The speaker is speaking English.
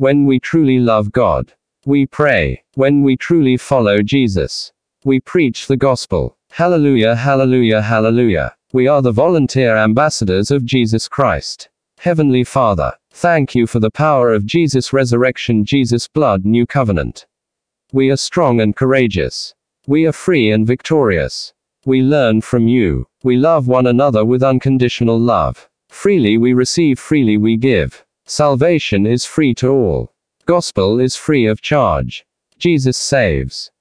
When we truly love God. We pray. When we truly follow Jesus. We preach the gospel. Hallelujah, hallelujah, hallelujah. We are the volunteer ambassadors of Jesus Christ. Heavenly Father, thank you for the power of Jesus' resurrection, Jesus' blood, new covenant. We are strong and courageous. We are free and victorious. We learn from you. We love one another with unconditional love. Freely we receive, freely we give. Salvation is free to all. Gospel is free of charge. Jesus saves.